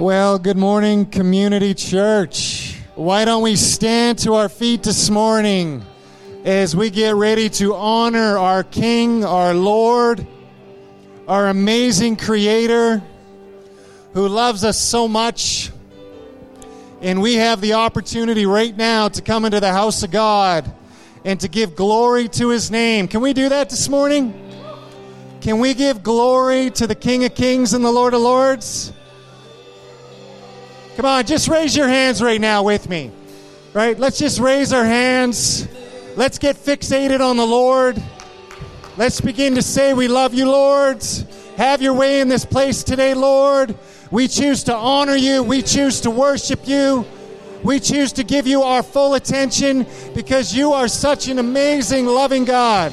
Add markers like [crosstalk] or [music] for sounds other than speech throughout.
Well, good morning, Community Church. Why don't we stand to our feet this morning as we get ready to honor our King, our Lord, our amazing Creator who loves us so much. And we have the opportunity right now to come into the house of God and to give glory to His name. Can we do that this morning? Can we give glory to the King of Kings and the Lord of Lords? Come on, just raise your hands right now with me. Right? Let's just raise our hands. Let's get fixated on the Lord. Let's begin to say, We love you, Lord. Have your way in this place today, Lord. We choose to honor you. We choose to worship you. We choose to give you our full attention because you are such an amazing, loving God.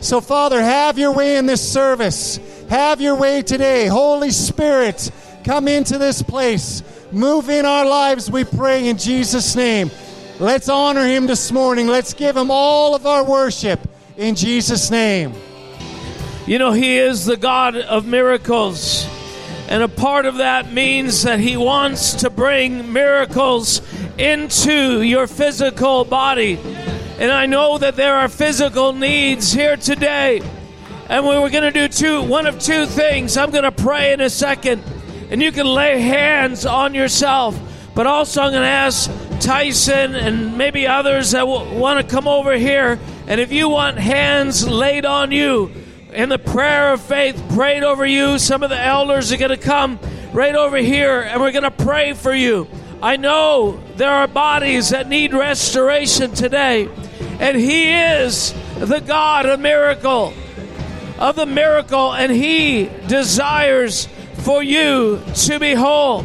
So, Father, have your way in this service. Have your way today. Holy Spirit, come into this place. Move in our lives, we pray in Jesus' name. Let's honor him this morning. Let's give him all of our worship in Jesus' name. You know, he is the God of miracles. And a part of that means that he wants to bring miracles into your physical body. And I know that there are physical needs here today. And we were going to do two, one of two things. I'm going to pray in a second and you can lay hands on yourself. But also, I'm going to ask Tyson and maybe others that w- want to come over here. And if you want hands laid on you in the prayer of faith prayed over you, some of the elders are going to come right over here and we're going to pray for you. I know there are bodies that need restoration today, and He is the God of miracle, of the miracle, and He desires for you to be whole.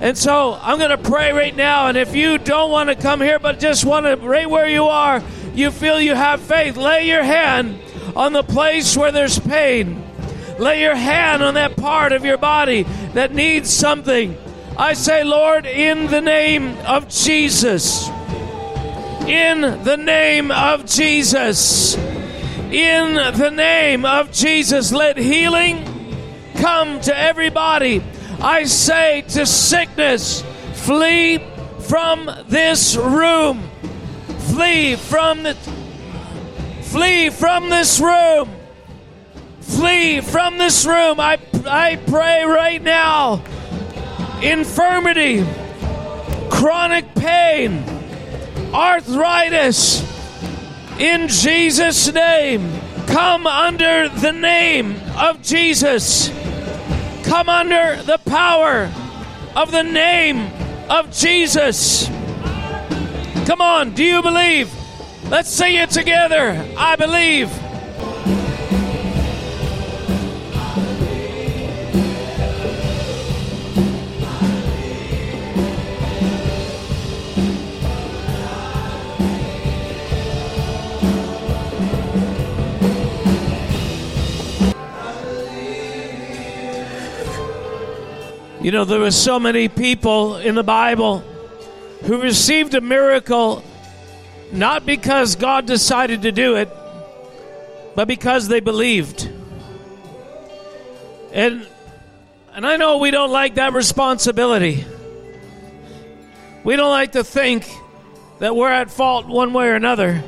And so I'm going to pray right now. And if you don't want to come here, but just want to, right where you are, you feel you have faith, lay your hand on the place where there's pain. Lay your hand on that part of your body that needs something. I say, Lord, in the name of Jesus, in the name of Jesus, in the name of Jesus, let healing come to everybody. I say to sickness, flee from this room. Flee from the flee from this room. Flee from this room. I I pray right now. Infirmity, chronic pain, arthritis in Jesus name. Come under the name of Jesus come under the power of the name of Jesus. Come on, do you believe? Let's say it together. I believe. You know, there were so many people in the Bible who received a miracle not because God decided to do it, but because they believed. And and I know we don't like that responsibility. We don't like to think that we're at fault one way or another.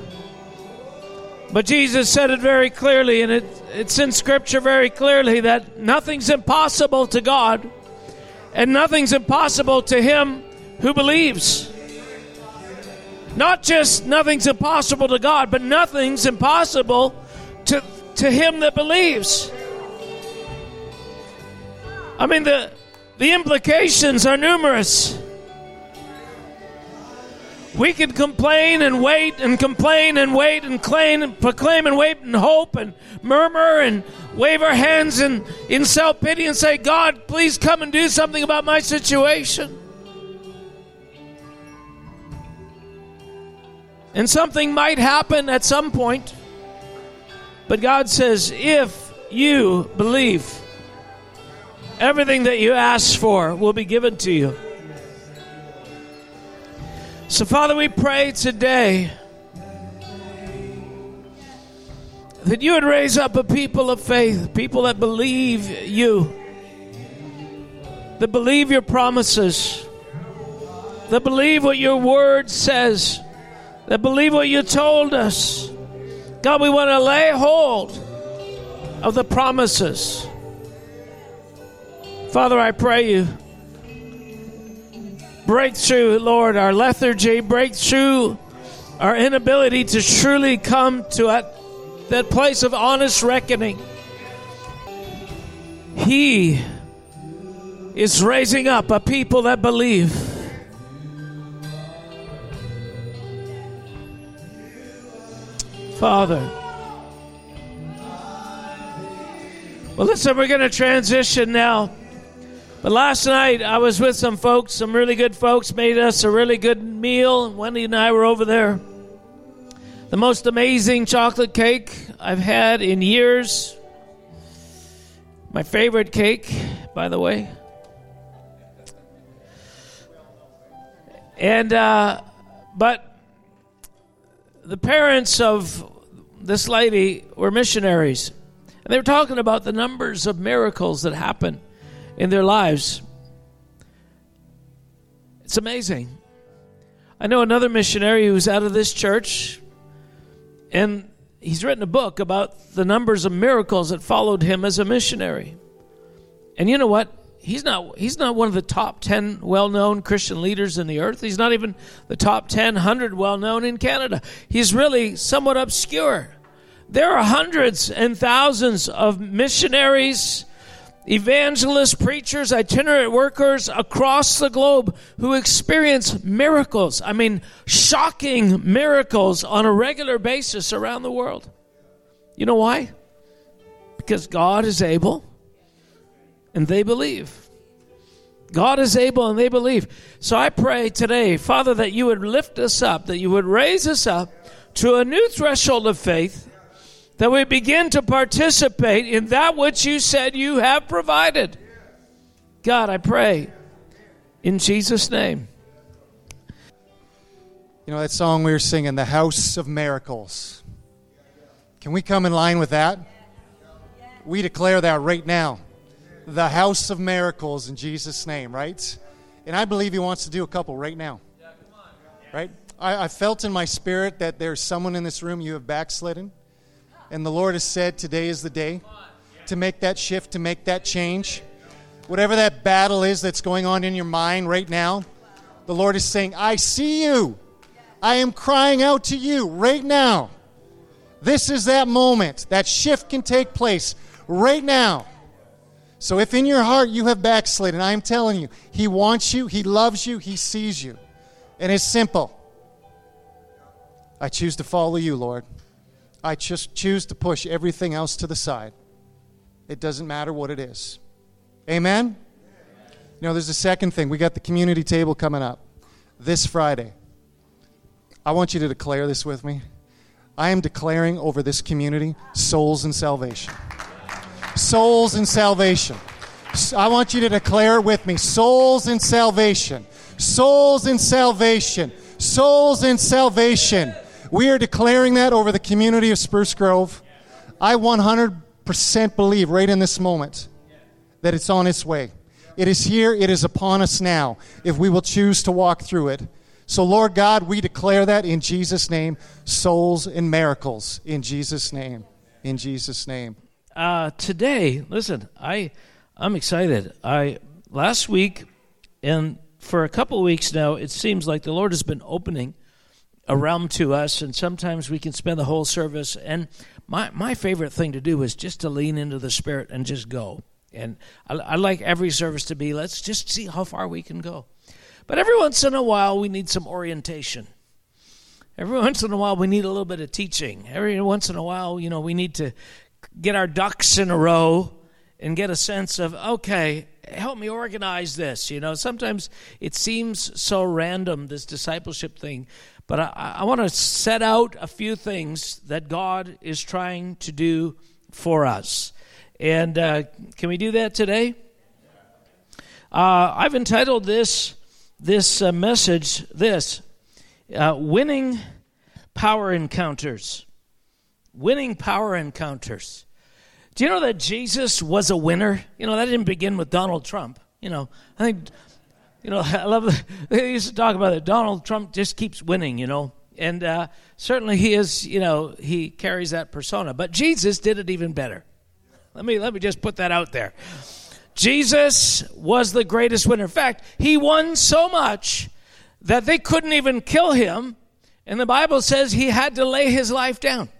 But Jesus said it very clearly, and it, it's in Scripture very clearly that nothing's impossible to God and nothing's impossible to him who believes. Not just nothing's impossible to God, but nothing's impossible to, to him that believes. I mean, the, the implications are numerous. We can complain and wait and complain and wait and claim and proclaim and wait and hope and murmur and wave our hands in, in self pity and say, God, please come and do something about my situation. And something might happen at some point. But God says, if you believe, everything that you ask for will be given to you. So, Father, we pray today that you would raise up a people of faith, people that believe you. that believe your promises, that believe what your word says, that believe what you told us. God, we want to lay hold of the promises. Father, I pray you break through, Lord, our lethargy, break through our inability to truly come to that, that place of honest reckoning. He is raising up a people that believe. Father. Well, listen, we're going to transition now. But last night I was with some folks, some really good folks, made us a really good meal. Wendy and I were over there. The most amazing chocolate cake I've had in years. My favorite cake, by the way. And, uh, but the parents of this lady were missionaries. And they were talking about the numbers of miracles that happen in their lives. It's amazing. I know another missionary who's out of this church, and he's written a book about the numbers of miracles that followed him as a missionary. And you know what? He's not he's not one of the top 10 well-known Christian leaders in the earth. He's not even the top 10 100 well-known in Canada. He's really somewhat obscure. There are hundreds and thousands of missionaries, evangelists, preachers, itinerant workers across the globe who experience miracles. I mean, shocking miracles on a regular basis around the world. You know why? Because God is able and they believe. God is able and they believe. So I pray today, Father, that you would lift us up, that you would raise us up to a new threshold of faith, that we begin to participate in that which you said you have provided. God, I pray in Jesus' name. You know that song we were singing, The House of Miracles. Can we come in line with that? We declare that right now the house of miracles in Jesus' name, right? And I believe He wants to do a couple right now. Right? I, I felt in my spirit that there's someone in this room you have backslidden. And the Lord has said today is the day to make that shift, to make that change. Whatever that battle is that's going on in your mind right now, the Lord is saying, I see you. I am crying out to you right now. This is that moment. That shift can take place right now. So if in your heart you have backslidden, I am telling you, He wants you, He loves you, He sees you. And it's simple. I choose to follow you, Lord. I just choose to push everything else to the side. It doesn't matter what it is. Amen? You know, there's a second thing. We got the community table coming up this Friday. I want you to declare this with me. I am declaring over this community souls and salvation souls and salvation. I want you to declare with me souls and salvation. Souls and salvation. Souls and salvation. We are declaring that over the community of Spruce Grove. I 100% believe right in this moment that it's on its way. It is here, it is upon us now, if we will choose to walk through it. So, Lord God, we declare that in Jesus' name souls and miracles. In Jesus' name. In Jesus' name uh, today, listen, I I'm excited. I last week and for a couple weeks now, it seems like the Lord has been opening a realm to us, and sometimes we can spend the whole service. And my my favorite thing to do is just to lean into the Spirit and just go. And I, I like every service to be let's just see how far we can go. But every once in a while, we need some orientation. Every [laughs] once in a while, we need a little bit of teaching. Every once in a while, you know, we need to get our ducks in a row and get a sense of, okay, help me organize this. You know, sometimes it seems so random, this discipleship thing, but I, I want to set out a few things that God is trying to do for us. And uh, can we do that today? Uh, I've entitled this this uh, message this uh, winning power encounters winning power encounters. Do you know that Jesus was a winner? You know, that didn't begin with Donald Trump. You know, I think, you know, [laughs] I love, the, they used to talk about it. Donald Trump just keeps winning, you know. And uh, certainly he is, you know, he carries that persona. But Jesus did it even better. Let me, let me just put that out there. Jesus was the greatest winner. In fact, he won so much that they couldn't even kill him. And the Bible says he had to lay his life down.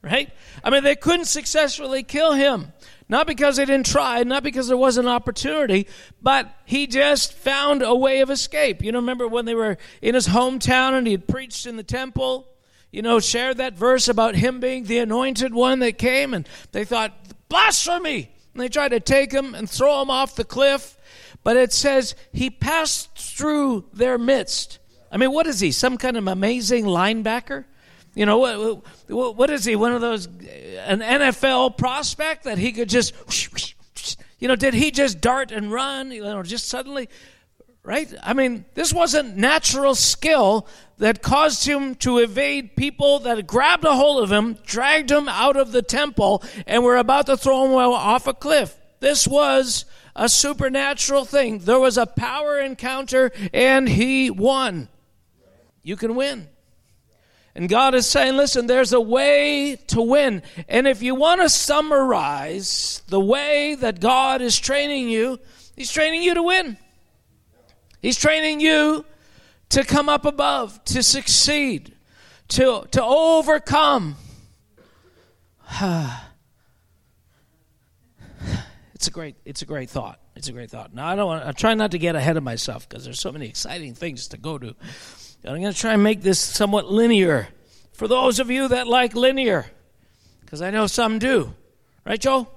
Right? I mean, they couldn't successfully kill him. Not because they didn't try, not because there was an opportunity, but he just found a way of escape. You know, remember when they were in his hometown and he had preached in the temple? You know, shared that verse about him being the anointed one that came, and they thought, blasphemy! And they tried to take him and throw him off the cliff. But it says he passed through their midst. I mean, what is he? Some kind of amazing linebacker? You know, what, what is he? One of those, an NFL prospect that he could just, you know, did he just dart and run? You know, just suddenly, right? I mean, this wasn't natural skill that caused him to evade people that grabbed a hold of him, dragged him out of the temple, and were about to throw him off a cliff. This was a supernatural thing. There was a power encounter, and he won. You can win. And God is saying, listen, there's a way to win. And if you want to summarize the way that God is training you, He's training you to win. He's training you to come up above, to succeed, to, to overcome. [sighs] it's a great it's a great thought. It's a great thought. Now I don't want, I try not to get ahead of myself because there's so many exciting things to go to. I'm going to try and make this somewhat linear for those of you that like linear, because I know some do. Right, Joe?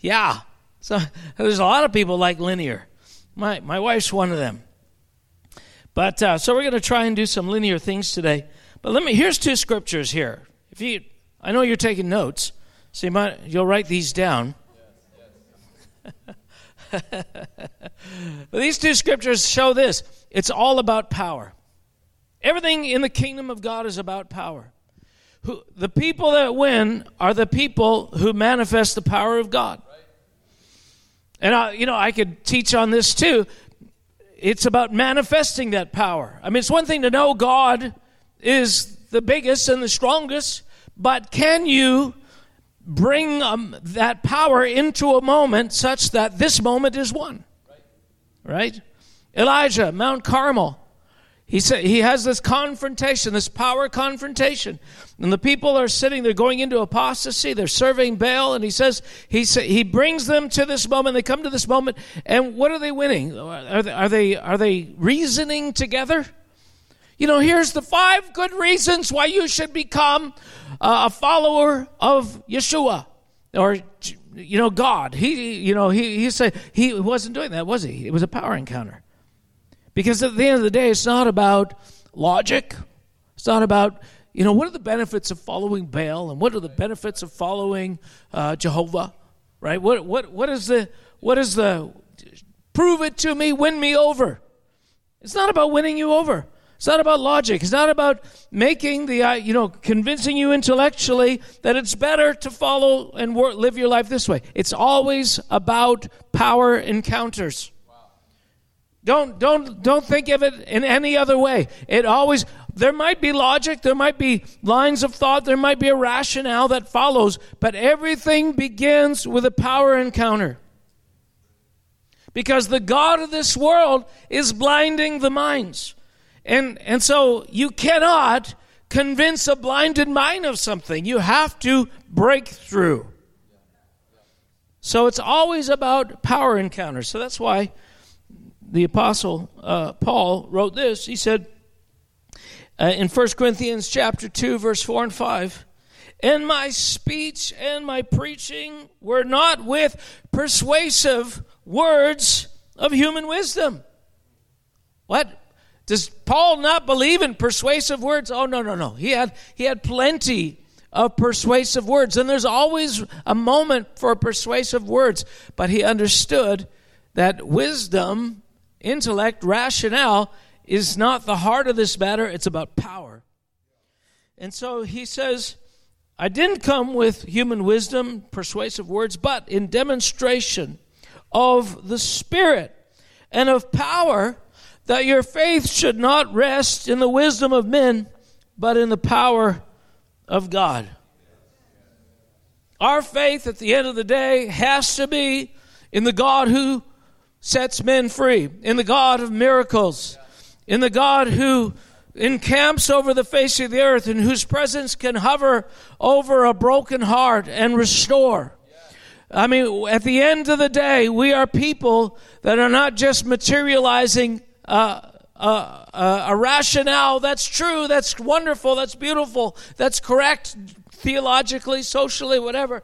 Yeah. So [laughs] there's a lot of people like linear. My my wife's one of them. But uh, so we're going to try and do some linear things today. But let me. Here's two scriptures here. If you, I know you're taking notes, so you might you'll write these down. [laughs] but these two scriptures show this. It's all about power. Everything in the kingdom of God is about power. Who, the people that win are the people who manifest the power of God. And I, you know, I could teach on this too. It's about manifesting that power. I mean, it's one thing to know God is the biggest and the strongest, but can you bring um, that power into a moment such that this moment is won? Right? Elijah, Mount Carmel. He said he has this confrontation, this power confrontation, and the people are sitting. They're going into apostasy. They're serving Baal, and he says he sa- he brings them to this moment. They come to this moment, and what are they winning? Are they are they, are they reasoning together? You know, here's the five good reasons why you should become uh, a follower of Yeshua or you know God. He you know he he said he wasn't doing that, was he? It was a power encounter. Because at the end of the day, it's not about logic. It's not about, you know, what are the benefits of following Baal and what are the benefits of following uh, Jehovah, right? What, what, what is the, what is the, prove it to me, win me over. It's not about winning you over. It's not about logic. It's not about making the, uh, you know, convincing you intellectually that it's better to follow and work, live your life this way. It's always about power encounters. Don't don't don't think of it in any other way. It always there might be logic, there might be lines of thought, there might be a rationale that follows, but everything begins with a power encounter. Because the God of this world is blinding the minds. And and so you cannot convince a blinded mind of something. You have to break through. So it's always about power encounters. So that's why the apostle uh, Paul wrote this. He said uh, in 1 Corinthians chapter 2 verse 4 and 5, "And my speech and my preaching were not with persuasive words of human wisdom." What? Does Paul not believe in persuasive words? Oh no, no, no. He had he had plenty of persuasive words, and there's always a moment for persuasive words, but he understood that wisdom intellect, rationale, is not the heart of this matter, it's about power. And so he says, I didn't come with human wisdom, persuasive words, but in demonstration of the Spirit and of power, that your faith should not rest in the wisdom of men, but in the power of God. Our faith at the end of the day has to be in the God who sets men free, in the God of miracles, in the God who encamps over the face of the earth and whose presence can hover over a broken heart and restore. I mean, at the end of the day, we are people that are not just materializing uh, uh, uh, a rationale. That's true, that's wonderful, that's beautiful, that's correct theologically, socially, whatever.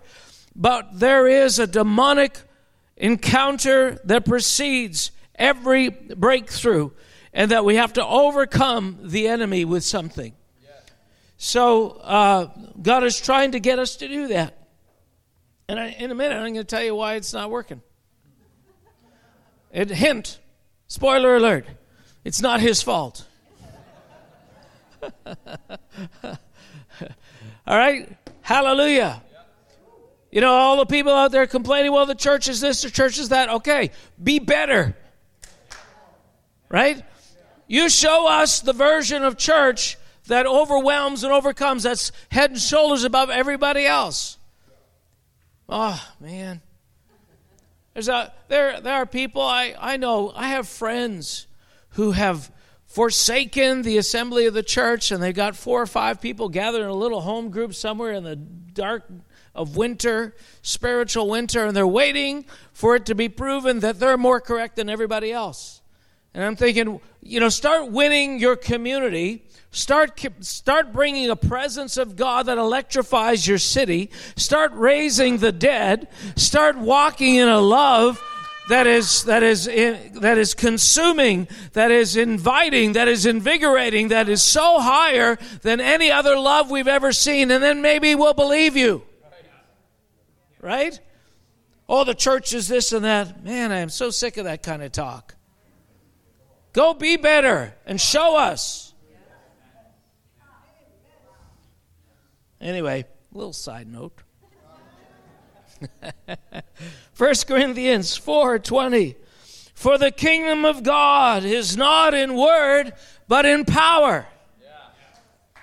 But there is a demonic encounter that precedes every breakthrough and that we have to overcome the enemy with something. So uh, God is trying to get us to do that. And I, in a minute, I'm going to tell you why it's not working. And hint, spoiler alert, it's not his fault. [laughs] all right? Hallelujah. You know, all the people out there complaining, well, the church is this, the church is that. Okay, be better. Right? You show us the version of church that overwhelms and overcomes, that's head and shoulders above everybody else. Oh, man. There's a, there, there are people I, I know, I have friends who have forsaken the assembly of the church and they've got four or five people gathered in a little home group somewhere in the dark of winter, spiritual winter, and they're waiting for it to be proven that they're more correct than everybody else. And I'm thinking, you know, start winning your community. Start, start bringing a presence of God that electrifies your city. Start raising the dead. Start walking in a love that is that is that is consuming, that is inviting, that is invigorating, that is so higher than any other love we've ever seen, and then maybe we'll believe you. Right? Oh, the church is this and that. Man, I am so sick of that kind of talk. Go be better and show us. Anyway, little side note. [laughs] 1 Corinthians 4:20 For the kingdom of God is not in word but in power.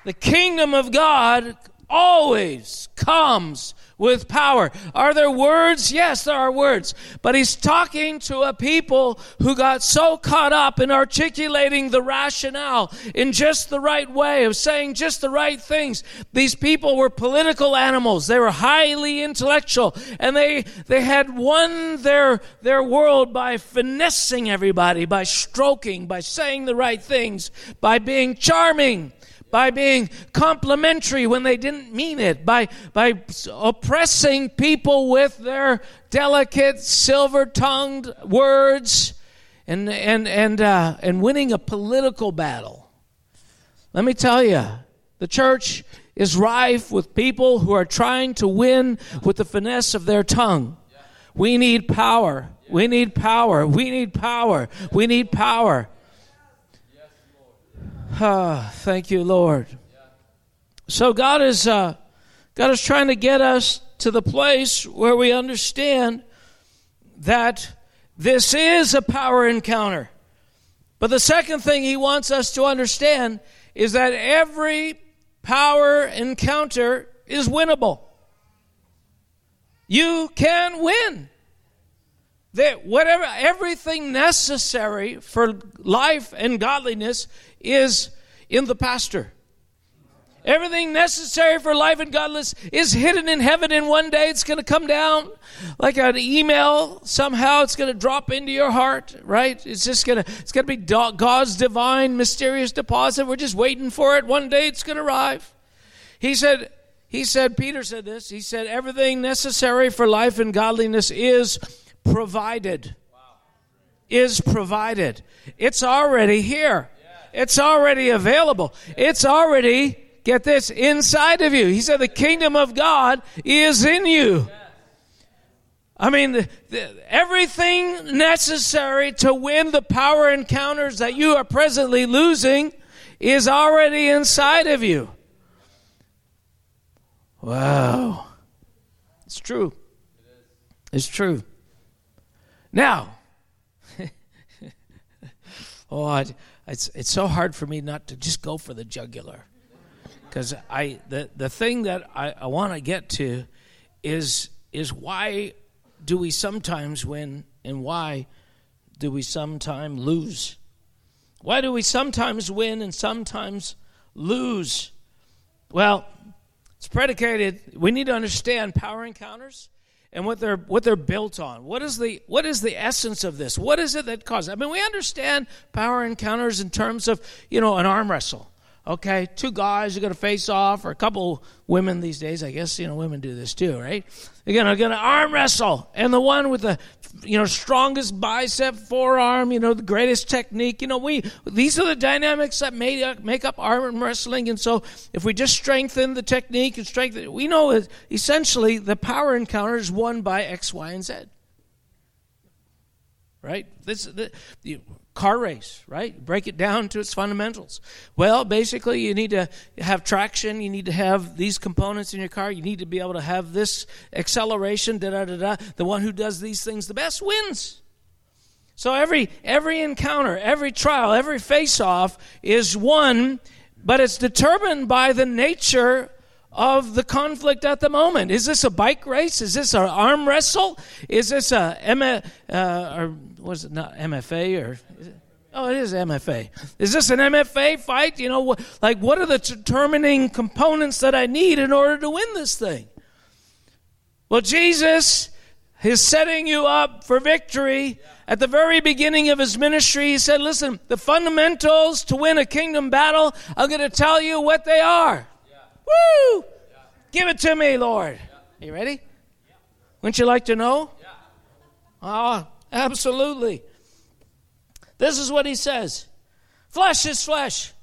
The kingdom of God always comes with power. Are there words? Yes, there are words. But he's talking to a people who got so caught up in articulating the rationale in just the right way of saying just the right things. These people were political animals. They were highly intellectual and they, they had won their, their world by finessing everybody, by stroking, by saying the right things, by being charming by being complimentary when they didn't mean it, by, by oppressing people with their delicate, silver tongued words, and, and, and, uh, and winning a political battle. Let me tell you, the church is rife with people who are trying to win with the finesse of their tongue. We need power. We need power. We need power. We need power. Ah, thank you, Lord. So God is uh, God is trying to get us to the place where we understand that this is a power encounter. But the second thing He wants us to understand is that every power encounter is winnable. You can win. That whatever everything necessary for life and godliness is in the pastor. Everything necessary for life and godliness is hidden in heaven, and one day it's going to come down like an email. Somehow it's going to drop into your heart, right? It's just going to it's going to be God's divine, mysterious deposit. We're just waiting for it. One day it's going to arrive. He said. He said. Peter said this. He said, "Everything necessary for life and godliness is provided. Wow. Is provided. It's already here." It's already available. It's already, get this, inside of you. He said, the kingdom of God is in you. I mean, the, the, everything necessary to win the power encounters that you are presently losing is already inside of you. Wow. It's true. It's true. Now, [laughs] oh, it's, it's so hard for me not to just go for the jugular. Because I the, the thing that I, I want to get to is is why do we sometimes win and why do we sometimes lose? Why do we sometimes win and sometimes lose? Well, it's predicated. We need to understand power encounters and what they're what they're built on. What is the what is the essence of this? What is it that causes? I mean, we understand power encounters in terms of you know an arm wrestle. Okay, two guys are going to face off, or a couple women these days. I guess you know women do this too, right? They're going to going to arm wrestle, and the one with the you know strongest bicep, forearm, you know the greatest technique. You know we these are the dynamics that make up, make up arm wrestling, and so if we just strengthen the technique and strengthen, we know that essentially the power encounter is won by X, Y, and Z. Right? This the, car race, right? Break it down to its fundamentals. Well, basically, you need to have traction. You need to have these components in your car. You need to be able to have this acceleration. Da da da da. The one who does these things the best wins. So every every encounter, every trial, every face-off is won, but it's determined by the nature of the conflict at the moment. Is this a bike race? Is this an arm wrestle? Is this a M- uh, or was it not MFA or? Oh, it is MFA. Is this an MFA fight? You know, like what are the determining components that I need in order to win this thing? Well, Jesus is setting you up for victory. At the very beginning of his ministry, he said, Listen, the fundamentals to win a kingdom battle, I'm going to tell you what they are. Woo! Give it to me, Lord. Are you ready? Wouldn't you like to know? Ah, oh, absolutely. This is what he says Flesh is flesh.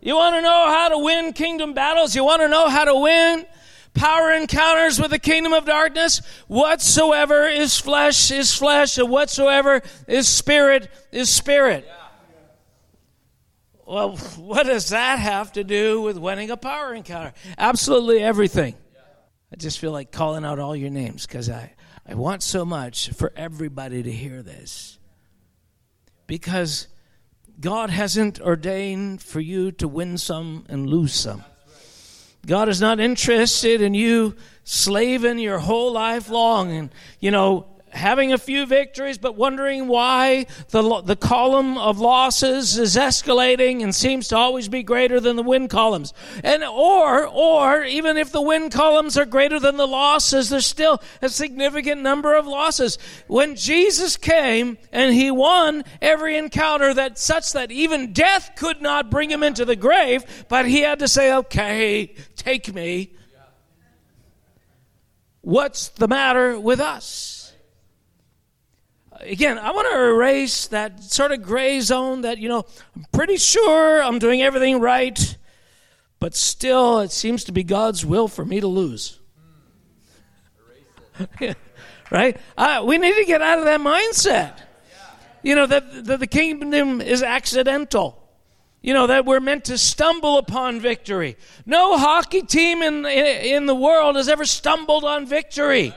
You want to know how to win kingdom battles? You want to know how to win power encounters with the kingdom of darkness? Whatsoever is flesh is flesh, and whatsoever is spirit is spirit. Yeah. Well, what does that have to do with winning a power encounter? Absolutely everything. I just feel like calling out all your names because I, I want so much for everybody to hear this. Because God hasn't ordained for you to win some and lose some. God is not interested in you slaving your whole life long and, you know, having a few victories, but wondering why the, the column of losses is escalating and seems to always be greater than the win columns. And, or, or, even if the win columns are greater than the losses, there's still a significant number of losses. When Jesus came and he won every encounter that such that even death could not bring him into the grave, but he had to say, okay, take me. What's the matter with us? Again, I want to erase that sort of gray zone that, you know, I'm pretty sure I'm doing everything right, but still it seems to be God's will for me to lose. [laughs] right? Uh, we need to get out of that mindset. You know, that, that the kingdom is accidental. You know, that we're meant to stumble upon victory. No hockey team in, in, in the world has ever stumbled on victory right?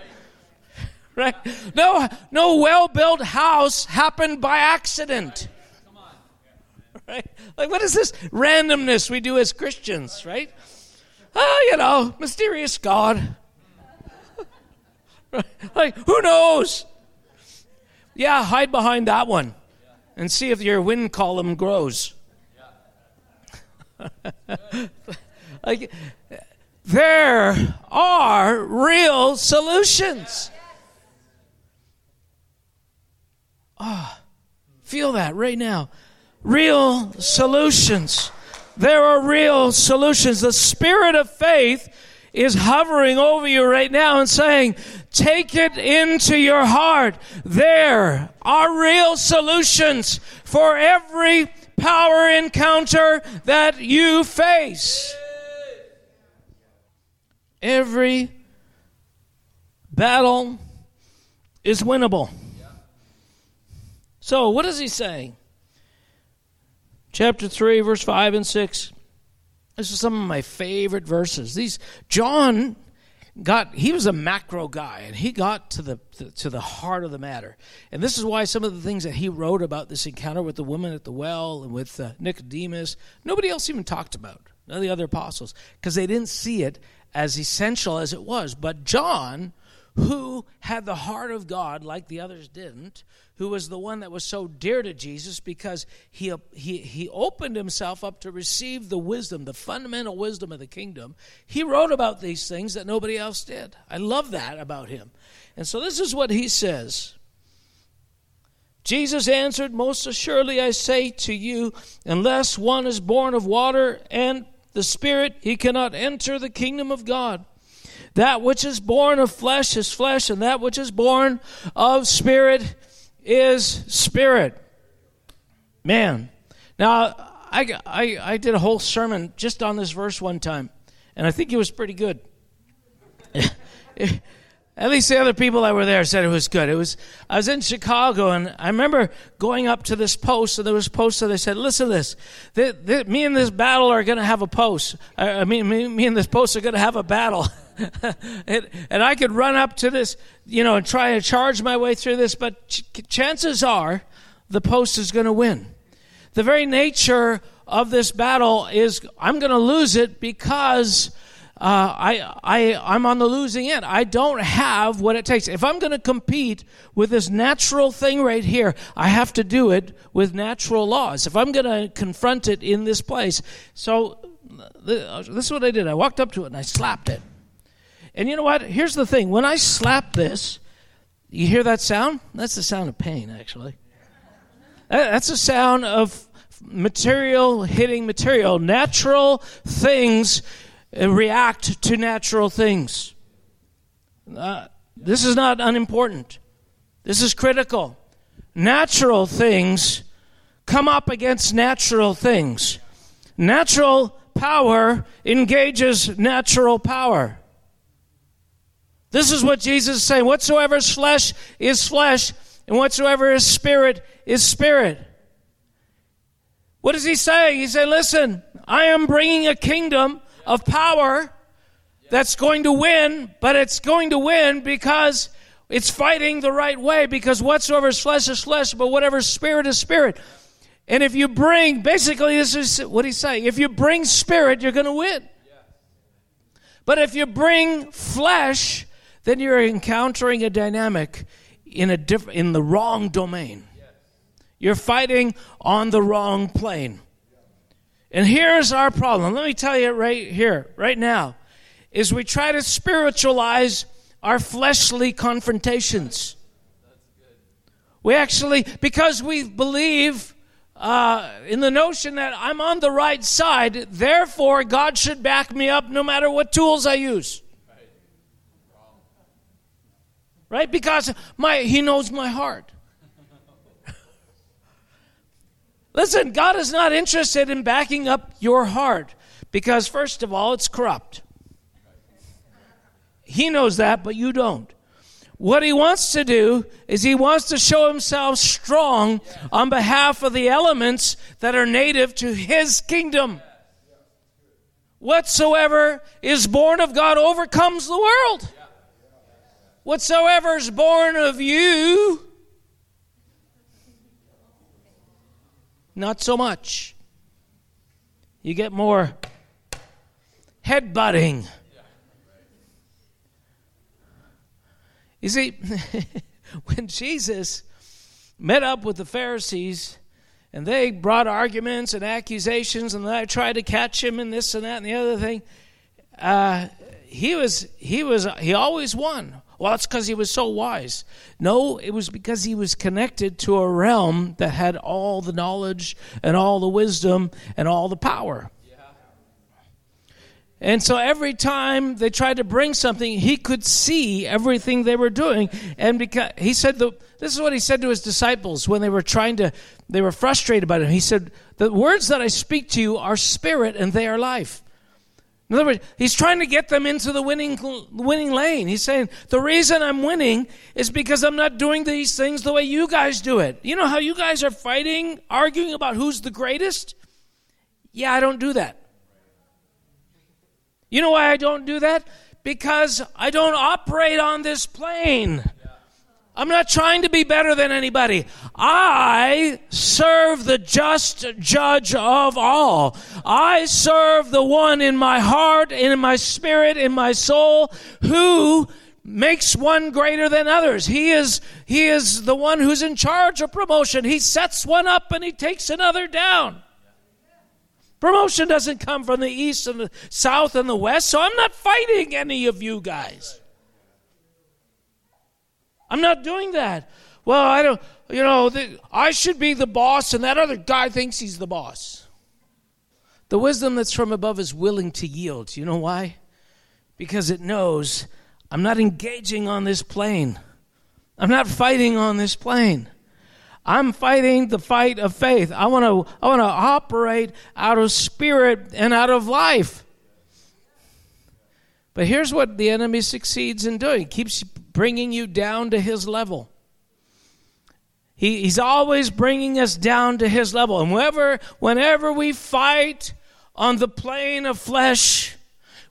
[laughs] No, no well-built house happened by accident. [laughs] Right? Like, what is this randomness we do as Christians, right? Oh, you know, mysterious God. [laughs] right? like, who knows? Yeah, hide behind that one and see if your wind column grows. like, there are real solutions. Ah, oh, feel that right now. Real solutions. There are real solutions. The spirit of faith is hovering over you right now and saying, take it into your heart. There are real solutions for every power encounter that you face. Every battle is winnable. So, what is he saying? Chapter 3, verse 5 and 6. This is some of my favorite verses. These John got he was a macro guy and he got to the to the heart of the matter and this is why some of the things that he wrote about this encounter with the woman at the well and with uh, nicodemus nobody else even talked about none of the other apostles because they didn't see it as essential as it was but john who had the heart of god like the others didn't who was the one that was so dear to Jesus because he, he, he opened himself up to receive the wisdom, the fundamental wisdom of the kingdom. He wrote about these things that nobody else did. I love that about him. And so this is what he says. Jesus answered, Most assuredly I say to you, unless one is born of water and the Spirit, he cannot enter the kingdom of God. That which is born of flesh is flesh, and that which is born of spirit is spirit. Man. Now, I, I, I did a whole sermon just on this verse one time, and I think it was pretty good. [laughs] At least the other people that were there said it was good. It was I was in Chicago and I remember going up to this post and there was posts that they said, "Listen to this. Me and this battle are going to have a post. Uh, I mean, me, me and this post are going to have a battle." [laughs] [laughs] and, and, I could run up to this, you know, and try to charge my way through this, but ch- chances are the post is going to win. The very nature of this battle is I'm going to lose it because uh, I, I, I'm on the losing end. I don't have what it takes. If I'm going to compete with this natural thing right here, I have to do it with natural laws. If I'm going to confront it in this place. So this is what I did. I walked up to it and I slapped it. And you know what? Here's the thing. When I slap this, you hear that sound? That's the sound of pain, actually. That's the sound of material hitting material. Natural things uh, react to natural things. Uh, this is not unimportant. This is critical. Natural things come up against natural things. Natural power engages natural power. This is what Jesus is saying. Whatsoever is flesh is flesh, and whatsoever is spirit is spirit. What is he saying? He said, Listen, I am bringing a kingdom of power that's going to win, but it's going to win because it's fighting the right way, because whatsoever is flesh is flesh, but whatever is spirit is spirit. And if you bring, basically, this is what he's saying if you bring spirit, you're going to win. But if you bring flesh, then you're encountering a dynamic in a diff- in the wrong domain. You're fighting on the wrong plane. And here's our problem. Let me tell you right here, right now, is we try to spiritualize our fleshly confrontations. We actually, because we believe uh, in the notion that I'm on the right side, therefore God should back me up no matter what tools I use. Right? Because my He knows my heart. [laughs] Listen, God is not interested in backing up your heart because, first of all, it's corrupt. He knows that, but you don't. What he wants to do is he wants to show himself strong on behalf of the elements that are native to his kingdom. Whatsoever is born of God overcomes the world. Whatsoever is born of you, not so much. You get more headbutting. You see, [laughs] when Jesus met up with the Pharisees and they brought arguments and accusations and they tried to catch him and this and that and the other thing, uh, he was he was he always won. Well, it's because he was so wise. No, it was because he was connected to a realm that had all the knowledge and all the wisdom and all the power. And so every time they tried to bring something, he could see everything they were doing. And because he said, the, this is what he said to his disciples when they were trying to, they were frustrated about it. He said, The words that I speak to you are spirit and they are life. In other words, he's trying to get them into the winning, winning lane. He's saying, the reason I'm winning is because I'm not doing these things the way you guys do it. You know how you guys are fighting, arguing about who's the greatest? Yeah, I don't do that. You know why I don't do that? because I don't operate on this plane. I'm not trying to be better than anybody. I serve the just judge of all. I serve the one in my heart, in my spirit, in my soul, who makes one greater than others. He is, he is the one who's in charge of promotion. He sets one up and he takes another down. Promotion doesn't come from the east and the south and the west, so I'm not fighting any of you guys. I'm not doing that. Well, I don't, you know, the, I should be the boss, and that other guy thinks he's the boss. The wisdom that's from above is willing to yield. You know why? Because it knows I'm not engaging on this plane. I'm not fighting on this plane. I'm fighting the fight of faith. I want to I want to operate out of spirit and out of life. But here's what the enemy succeeds in doing. He keeps bringing you down to his level. He, he's always bringing us down to his level. And whenever, whenever we fight on the plane of flesh,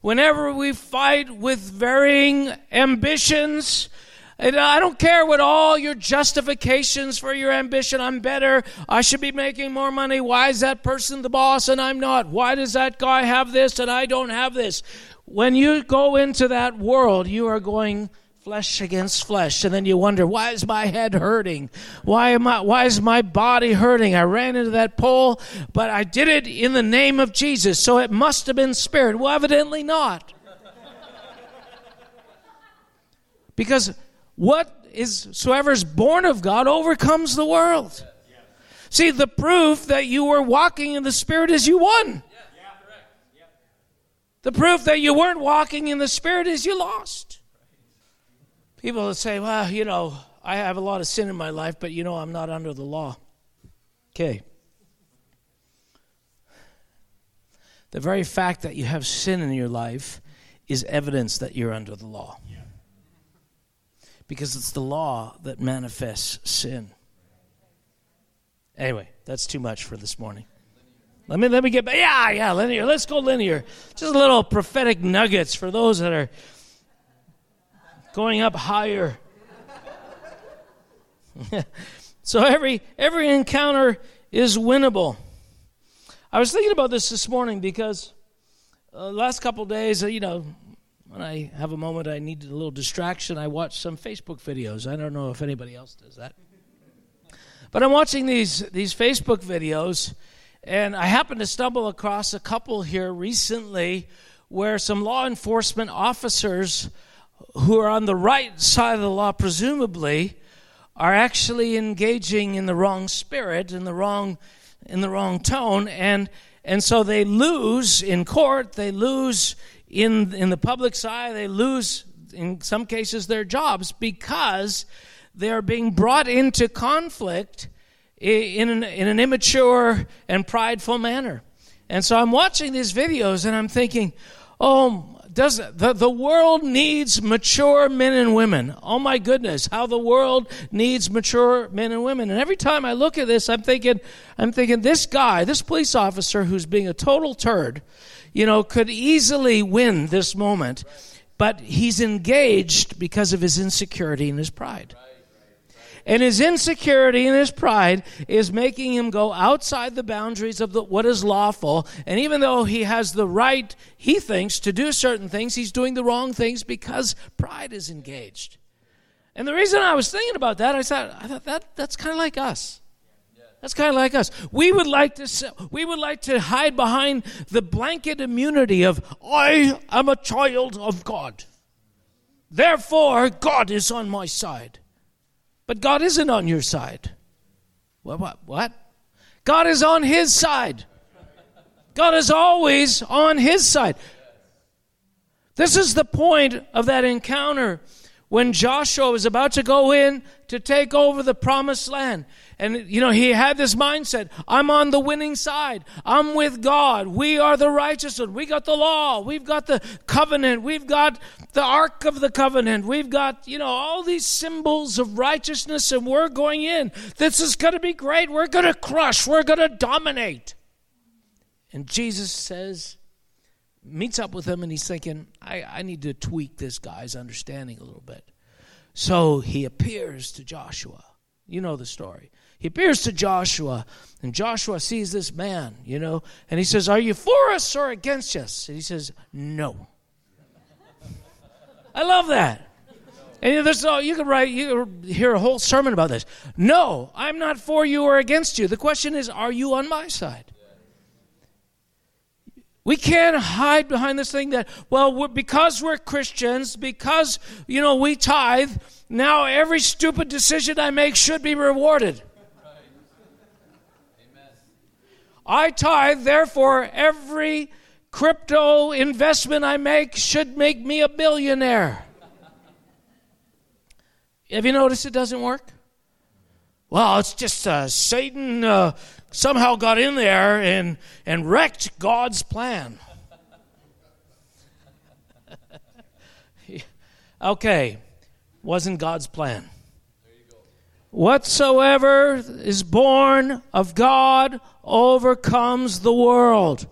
whenever we fight with varying ambitions, and I don't care what all your justifications for your ambition. I'm better. I should be making more money. Why is that person the boss and I'm not? Why does that guy have this and I don't have this? When you go into that world, you are going flesh against flesh. And then you wonder why is my head hurting? Why am i why is my body hurting? I ran into that pole but i did it in the name of jesus. So it must have been spirit. Well evidently not. Because what is is born of god overcomes the world. See the proof that you were walking in the spirit is you won. The proof that you weren't walking in the spirit is you lost People will say, well, you know, I have a lot of sin in my life, but you know, I'm not under the law. Okay. The very fact that you have sin in your life is evidence that you're under the law. Yeah. Because it's the law that manifests sin. Anyway, that's too much for this morning. Let me let me get back. Yeah, yeah, linear. Let's go linear. Just little prophetic nuggets for those that are going up higher. [laughs] so every every encounter is winnable. I was thinking about this this morning because uh, last couple days, uh, you know, when I have a moment, I need a little distraction. I watch some Facebook videos. I don't know if anybody else does that, but I'm watching these these Facebook videos, and I happened to stumble across a couple here recently where some law enforcement officers who are on the right side of the law, presumably, are actually engaging in the wrong spirit, in the wrong, in the wrong tone, and and so they lose in court. They lose in in the public eye. They lose in some cases their jobs because they are being brought into conflict in an, in an immature and prideful manner. And so I'm watching these videos and I'm thinking, oh does the, the world needs mature men and women. Oh my goodness, how the world needs mature men and women. And every time I look at this, I'm thinking, I'm thinking this guy, this police officer who's being a total turd, you know, could easily win this moment, but he's engaged because of his insecurity and his pride. And his insecurity and his pride is making him go outside the boundaries of the, what is lawful. And even though he has the right, he thinks, to do certain things, he's doing the wrong things because pride is engaged. And the reason I was thinking about that, I thought, I thought that, that's kind of like us. That's kind of like us. We would like to we would like to hide behind the blanket immunity of I am a child of God. Therefore God is on my side. But God isn't on your side. What? What? What? God is on his side. God is always on his side. This is the point of that encounter when Joshua was about to go in to take over the promised land. And, you know, he had this mindset I'm on the winning side. I'm with God. We are the righteous one. We got the law. We've got the covenant. We've got the Ark of the Covenant. We've got, you know, all these symbols of righteousness, and we're going in. This is going to be great. We're going to crush. We're going to dominate. And Jesus says, meets up with him and he's thinking, I, I need to tweak this guy's understanding a little bit. So he appears to Joshua. You know the story. He appears to Joshua, and Joshua sees this man, you know, and he says, Are you for us or against us? And he says, No. I love that. And there's, all, you could write, you could hear a whole sermon about this. No, I'm not for you or against you. The question is, are you on my side? We can't hide behind this thing that, well, we're, because we're Christians, because, you know, we tithe, now every stupid decision I make should be rewarded. I tithe, therefore, every crypto investment I make should make me a billionaire. Have you noticed it doesn't work? Well, it's just uh, Satan uh, somehow got in there and, and wrecked God's plan. [laughs] okay, wasn't God's plan. Whatsoever is born of God overcomes the world.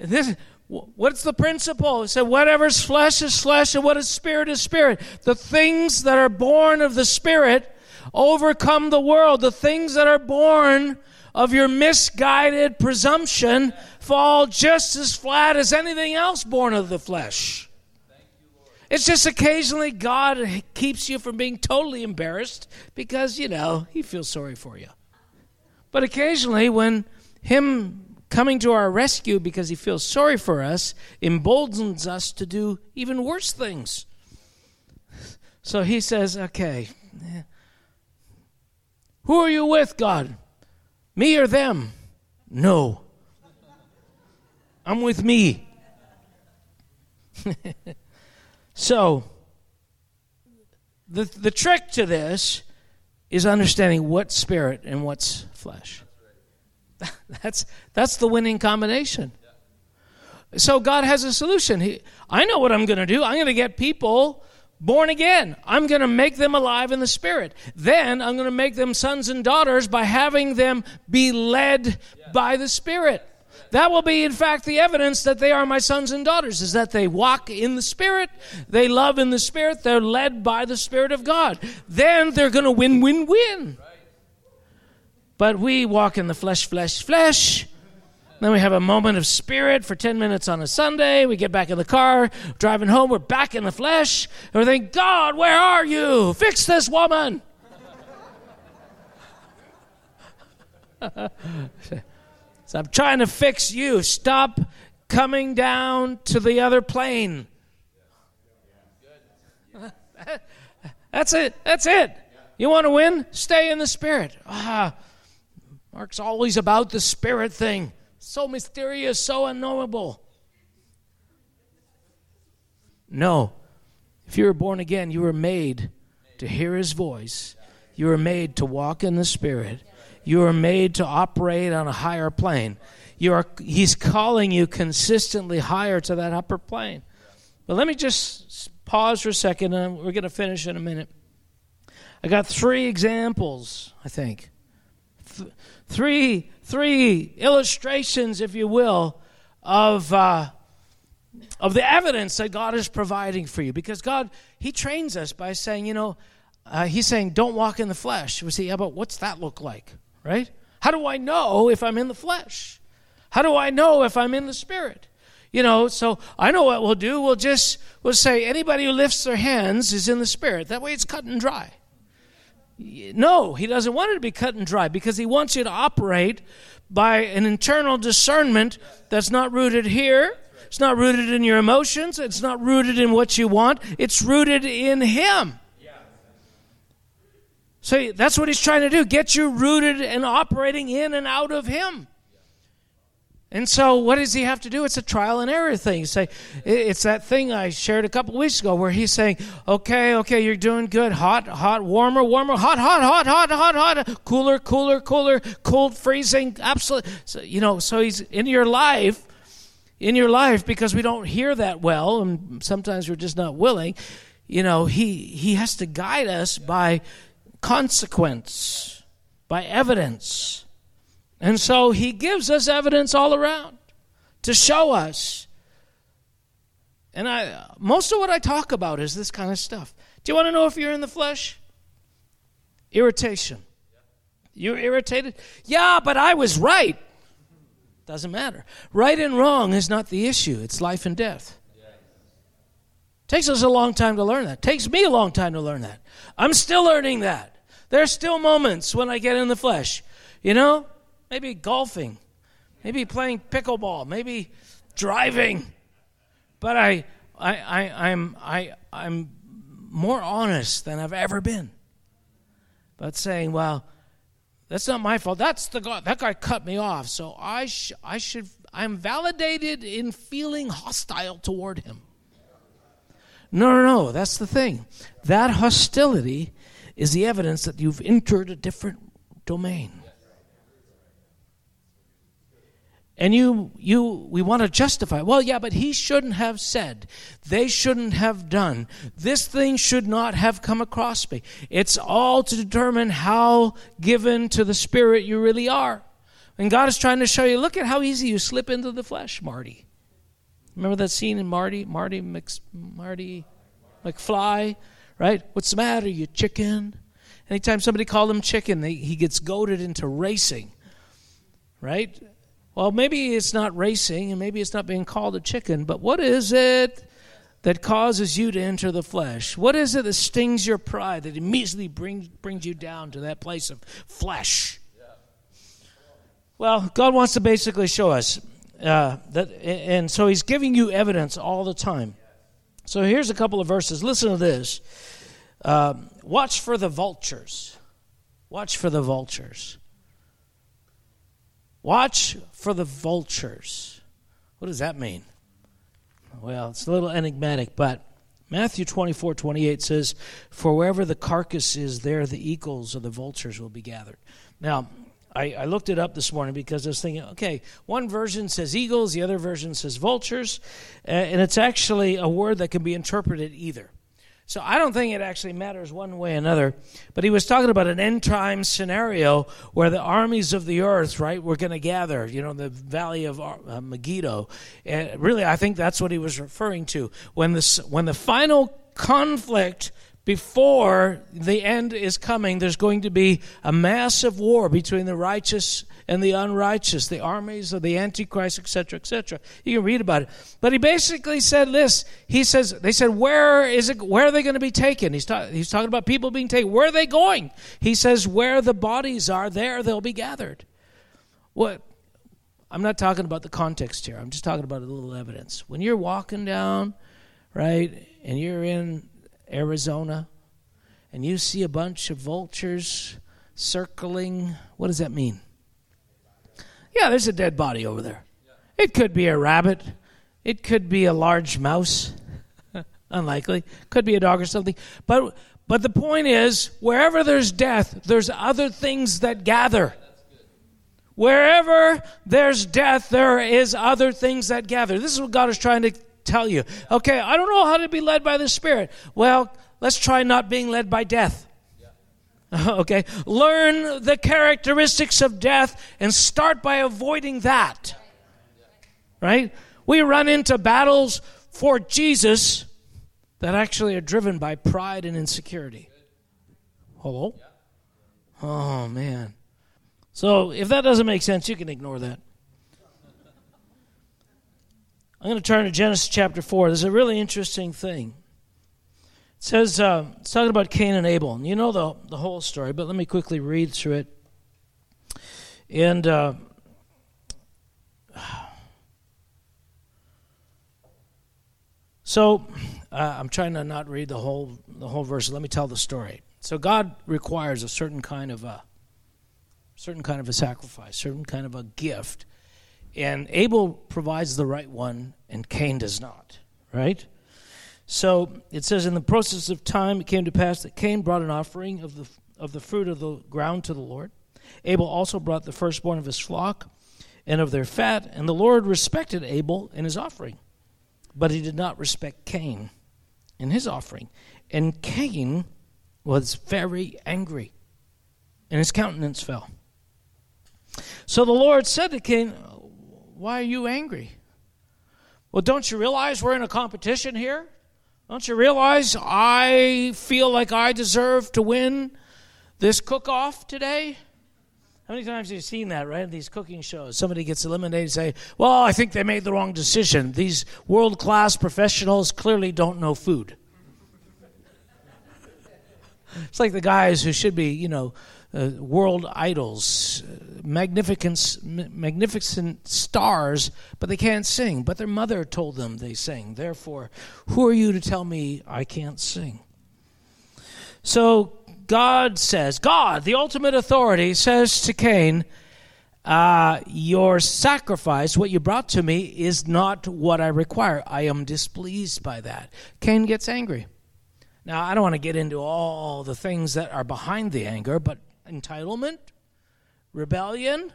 This, what's the principle? It said, whatever's flesh is flesh, and what is spirit is spirit. The things that are born of the spirit overcome the world. The things that are born of your misguided presumption fall just as flat as anything else born of the flesh. It's just occasionally God keeps you from being totally embarrassed because, you know, He feels sorry for you. But occasionally, when Him coming to our rescue because He feels sorry for us emboldens us to do even worse things. So He says, okay, who are you with, God? Me or them? No. I'm with me. [laughs] so, the, the trick to this is understanding what's spirit and what's flesh. [laughs] That's, that's the winning combination. So, God has a solution. He, I know what I'm going to do. I'm going to get people born again. I'm going to make them alive in the Spirit. Then I'm going to make them sons and daughters by having them be led by the Spirit. That will be, in fact, the evidence that they are my sons and daughters, is that they walk in the Spirit, they love in the Spirit, they're led by the Spirit of God. Then they're going to win, win, win. But we walk in the flesh, flesh, flesh. Then we have a moment of spirit for 10 minutes on a Sunday. We get back in the car, driving home. We're back in the flesh. And we think, God, where are you? Fix this woman. [laughs] so I'm trying to fix you. Stop coming down to the other plane. [laughs] That's it. That's it. You want to win? Stay in the spirit. Ah, Mark's always about the spirit thing so mysterious, so unknowable. No. If you were born again, you were made to hear his voice. You were made to walk in the Spirit. You were made to operate on a higher plane. You are, he's calling you consistently higher to that upper plane. But let me just pause for a second, and we're going to finish in a minute. I got three examples, I think. Th- three three illustrations, if you will, of, uh, of the evidence that God is providing for you. Because God, He trains us by saying, you know, uh, He's saying, don't walk in the flesh. We say, yeah, but what's that look like, right? How do I know if I'm in the flesh? How do I know if I'm in the spirit? You know, so I know what we'll do. We'll just we'll say anybody who lifts their hands is in the spirit. That way it's cut and dry. No, he doesn't want it to be cut and dry because he wants you to operate by an internal discernment that's not rooted here. It's not rooted in your emotions. It's not rooted in what you want. It's rooted in him. So that's what he's trying to do get you rooted and operating in and out of him. And so, what does he have to do? It's a trial and error thing. Say, it's that thing I shared a couple weeks ago where he's saying, "Okay, okay, you're doing good. Hot, hot, warmer, warmer, hot, hot, hot, hot, hot, hot, cooler, cooler, cooler, cold, freezing, absolute." So, you know, so he's in your life, in your life because we don't hear that well, and sometimes we're just not willing. You know, he he has to guide us by consequence, by evidence. And so he gives us evidence all around to show us And I most of what I talk about is this kind of stuff. Do you want to know if you're in the flesh? Irritation. You're irritated? Yeah, but I was right. Doesn't matter. Right and wrong is not the issue, it's life and death. Takes us a long time to learn that. Takes me a long time to learn that. I'm still learning that. There are still moments when I get in the flesh. You know, maybe golfing, maybe playing pickleball, maybe driving. But I, I, I, I'm, I, I'm more honest than I've ever been. But saying, well, that's not my fault. That's the guy. That guy cut me off. So I, sh- I should. I'm validated in feeling hostile toward him. No, no, no. That's the thing. That hostility is the evidence that you've entered a different domain. And you you we want to justify well yeah but he shouldn't have said they shouldn't have done this thing should not have come across me. It's all to determine how given to the spirit you really are. And god is trying to show you look at how easy you slip into the flesh marty. Remember that scene in marty marty Mc, marty mcfly right? What's the matter you chicken? Anytime somebody called him chicken they, he gets goaded into racing right well, maybe it's not racing and maybe it's not being called a chicken, but what is it that causes you to enter the flesh? What is it that stings your pride that immediately brings, brings you down to that place of flesh? Well, God wants to basically show us uh, that, and so He's giving you evidence all the time. So here's a couple of verses. Listen to this. Uh, watch for the vultures. Watch for the vultures. Watch for the vultures. What does that mean? Well, it's a little enigmatic, but Matthew 24, 28 says, For wherever the carcass is, there the eagles or the vultures will be gathered. Now, I, I, looked it up this morning because I was thinking, okay, one version says eagles, the other version says vultures, and it's actually a word that can be interpreted either. So I don't think it actually matters one way or another. But he was talking about an end time scenario where the armies of the earth, right, were going to gather, you know, the valley of uh, Megiddo. And really, I think that's what he was referring to. When the, when the final conflict before the end is coming, there's going to be a massive war between the righteous and the unrighteous, the armies of the Antichrist, etc., etc. You can read about it. But he basically said this. He says, they said, where is it? Where are they going to be taken? He's, ta- he's talking about people being taken. Where are they going? He says, where the bodies are, there they'll be gathered. What? I'm not talking about the context here. I'm just talking about a little evidence. When you're walking down, right, and you're in Arizona, and you see a bunch of vultures circling, what does that mean? Yeah, there's a dead body over there. It could be a rabbit. It could be a large mouse. [laughs] Unlikely. Could be a dog or something. But but the point is, wherever there's death, there's other things that gather. Wherever there's death, there is other things that gather. This is what God is trying to tell you. Okay, I don't know how to be led by the Spirit. Well, let's try not being led by death. [laughs] okay? Learn the characteristics of death and start by avoiding that. Right? We run into battles for Jesus that actually are driven by pride and insecurity. Hello? Oh, man. So if that doesn't make sense, you can ignore that. I'm going to turn to Genesis chapter 4. There's a really interesting thing. It says, uh, it's talking about Cain and Abel. And you know the, the whole story, but let me quickly read through it. And uh, so uh, I'm trying to not read the whole the whole verse. Let me tell the story. So God requires a certain kind of a certain kind of a sacrifice, certain kind of a gift, and Abel provides the right one, and Cain does not. Right? So it says, In the process of time, it came to pass that Cain brought an offering of the, of the fruit of the ground to the Lord. Abel also brought the firstborn of his flock and of their fat, and the Lord respected Abel and his offering. But he did not respect Cain in his offering. And Cain was very angry, and his countenance fell. So the Lord said to Cain, Why are you angry? Well, don't you realize we're in a competition here? Don't you realize I feel like I deserve to win this cook off today? How many times have you seen that, right? These cooking shows. Somebody gets eliminated and say, Well, I think they made the wrong decision. These world class professionals clearly don't know food. it's like the guys who should be, you know, uh, world idols, uh, magnificent, magnificent stars, but they can't sing. But their mother told them they sing. Therefore, who are you to tell me I can't sing? So God says, God, the ultimate authority, says to Cain, uh, Your sacrifice, what you brought to me, is not what I require. I am displeased by that. Cain gets angry. Now, I don't want to get into all the things that are behind the anger, but entitlement, rebellion,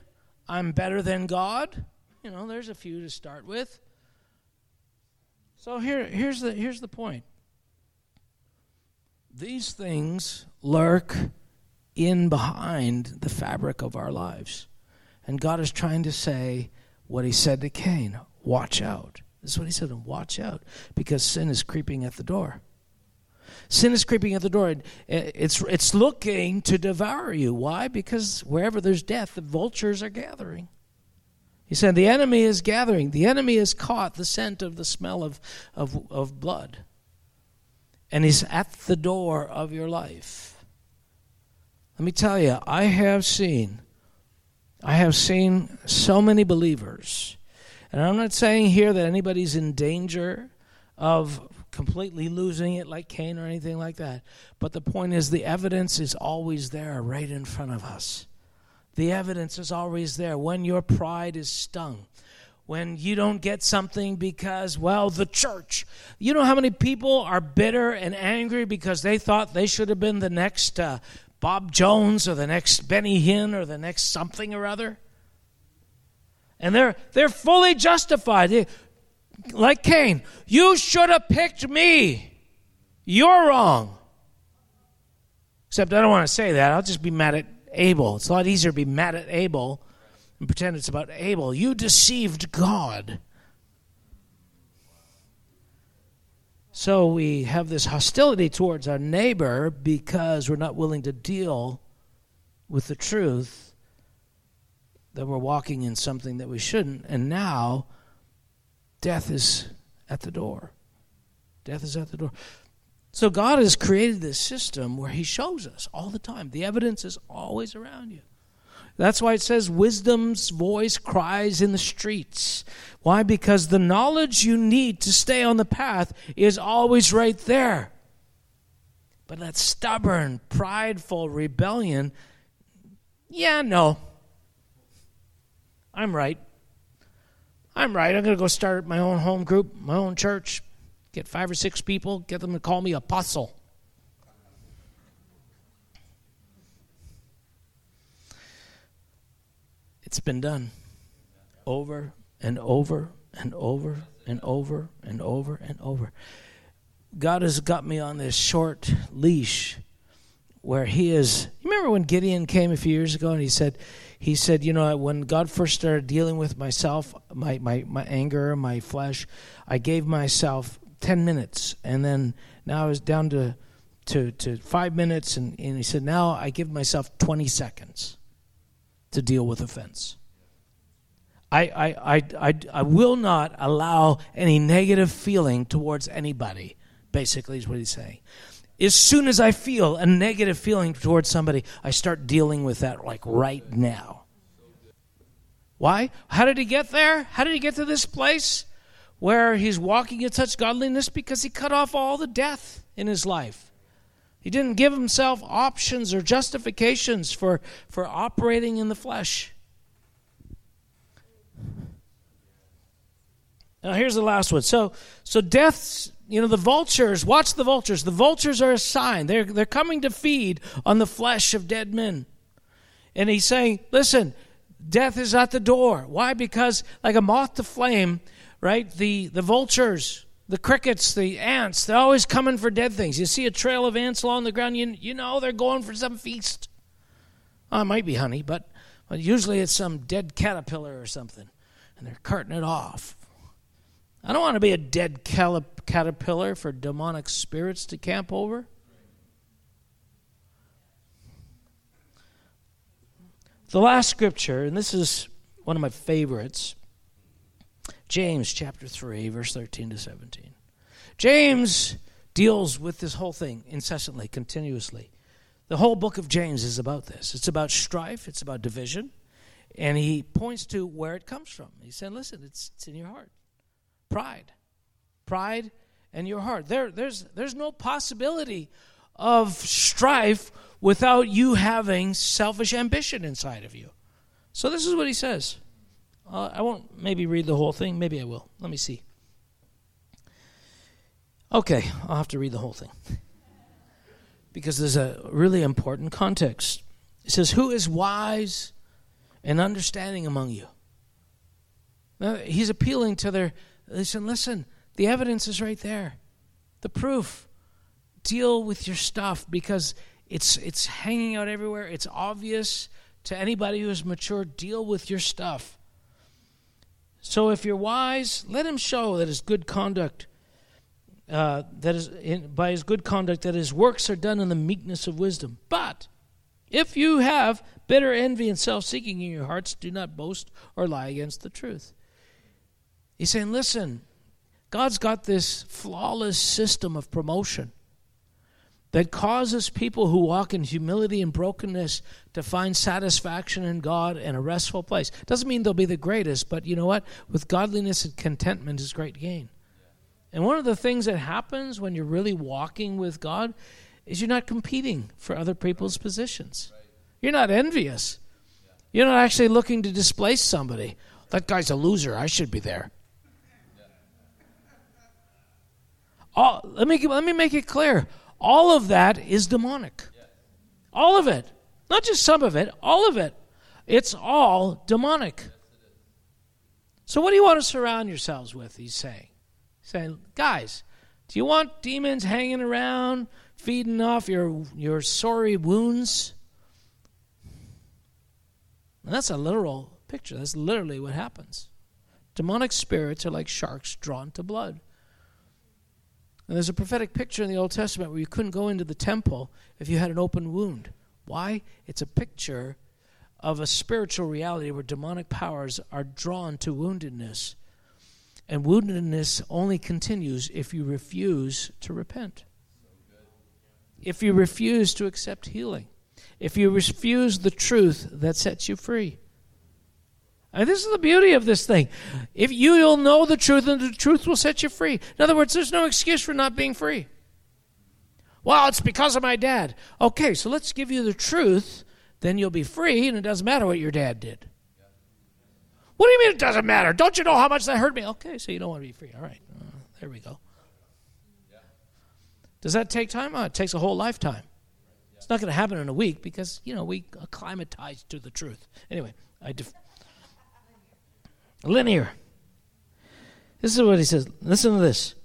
I'm better than God. You know, there's a few to start with. So here, here's, the, here's the point these things lurk in behind the fabric of our lives. And God is trying to say what he said to Cain watch out. This is what he said and watch out because sin is creeping at the door. Sin is creeping at the door. It's, it's looking to devour you. Why? Because wherever there's death, the vultures are gathering. He said, The enemy is gathering. The enemy has caught the scent of the smell of, of, of blood and He's at the door of your life. Let me tell you, I have seen, I have seen so many believers, and I'm not saying here that anybody's in danger of completely losing it like Cain or anything like that. But the point is, the evidence is always there right in front of us. The evidence is always there when your pride is stung when you don't get something because, well, the church. You know how many people are bitter and angry because they thought they should have been the next uh, Bob Jones or the next Benny Hinn or the next something or other? And they're, they're fully justified. They, like Cain, you should have picked me. You're wrong. Except I don't want to say that. I'll just be mad at Abel. It's a lot easier to be mad at Abel and pretend it's about Abel. You deceived God. So we have this hostility towards our neighbor because we're not willing to deal with the truth that we're walking in something that we shouldn't. And now death is at the door. Death is at the door. So God has created this system where He shows us all the time. The evidence is always around you. That's why it says wisdom's voice cries in the streets. Why? Because the knowledge you need to stay on the path is always right there. But that stubborn, prideful rebellion, yeah, no. I'm right. I'm right. I'm going to go start my own home group, my own church, get five or six people, get them to call me apostle. It's been done over and over and over and over and over and over. God has got me on this short leash where he is you remember when Gideon came a few years ago and he said he said, you know, when God first started dealing with myself, my, my, my anger, my flesh, I gave myself 10 minutes. And then now I was down to, to, to five minutes. And, and he said, now I give myself 20 seconds to deal with offense. I, I, I, I, I will not allow any negative feeling towards anybody, basically, is what he's saying. As soon as I feel a negative feeling towards somebody, I start dealing with that like right now. Why? How did he get there? How did he get to this place where he's walking in such godliness? Because he cut off all the death in his life. He didn't give himself options or justifications for, for operating in the flesh. Now here's the last one. So so death's you know the vultures, watch the vultures. The vultures are a sign. They're they're coming to feed on the flesh of dead men. And he's saying, listen, death is at the door. Why? Because like a moth to flame, right? The the vultures the crickets, the ants, they're always coming for dead things. You see a trail of ants along the ground, you, you know they're going for some feast. Oh, it might be honey, but, but usually it's some dead caterpillar or something, and they're carting it off. I don't want to be a dead caterpillar for demonic spirits to camp over. The last scripture, and this is one of my favorites James chapter 3, verse 13 to 17. James deals with this whole thing incessantly, continuously. The whole book of James is about this. It's about strife, it's about division, and he points to where it comes from. He said, Listen, it's, it's in your heart. Pride. Pride and your heart. There, there's, there's no possibility of strife without you having selfish ambition inside of you. So, this is what he says. Uh, I won't maybe read the whole thing. Maybe I will. Let me see. Okay, I'll have to read the whole thing because there's a really important context. It says, Who is wise and understanding among you? Now, he's appealing to their, listen, listen, the evidence is right there. The proof. Deal with your stuff because it's, it's hanging out everywhere. It's obvious to anybody who is mature. Deal with your stuff. So if you're wise, let him show that his good conduct, uh, that is in, by his good conduct, that his works are done in the meekness of wisdom. But if you have bitter envy and self-seeking in your hearts, do not boast or lie against the truth. He's saying, listen, God's got this flawless system of promotion that causes people who walk in humility and brokenness to find satisfaction in God and a restful place. Doesn't mean they'll be the greatest, but you know what? With godliness and contentment is great gain. And one of the things that happens when you're really walking with God is you're not competing for other people's positions. You're not envious. You're not actually looking to displace somebody. That guy's a loser. I should be there. Oh, let me let me make it clear all of that is demonic. All of it. Not just some of it, all of it. It's all demonic. So, what do you want to surround yourselves with? He's saying. He's saying, guys, do you want demons hanging around, feeding off your, your sorry wounds? And that's a literal picture. That's literally what happens. Demonic spirits are like sharks drawn to blood. And there's a prophetic picture in the Old Testament where you couldn't go into the temple if you had an open wound. Why? It's a picture of a spiritual reality where demonic powers are drawn to woundedness. And woundedness only continues if you refuse to repent. If you refuse to accept healing. If you refuse the truth that sets you free. And this is the beauty of this thing. If you will know the truth, and the truth will set you free. In other words, there's no excuse for not being free. Well, it's because of my dad. Okay, so let's give you the truth, then you'll be free, and it doesn't matter what your dad did. What do you mean it doesn't matter? Don't you know how much that hurt me? Okay, so you don't want to be free. All right, uh, there we go. Does that take time? Oh, it takes a whole lifetime. It's not going to happen in a week because, you know, we acclimatize to the truth. Anyway, I. Def- linear. This is what he says. Listen to this.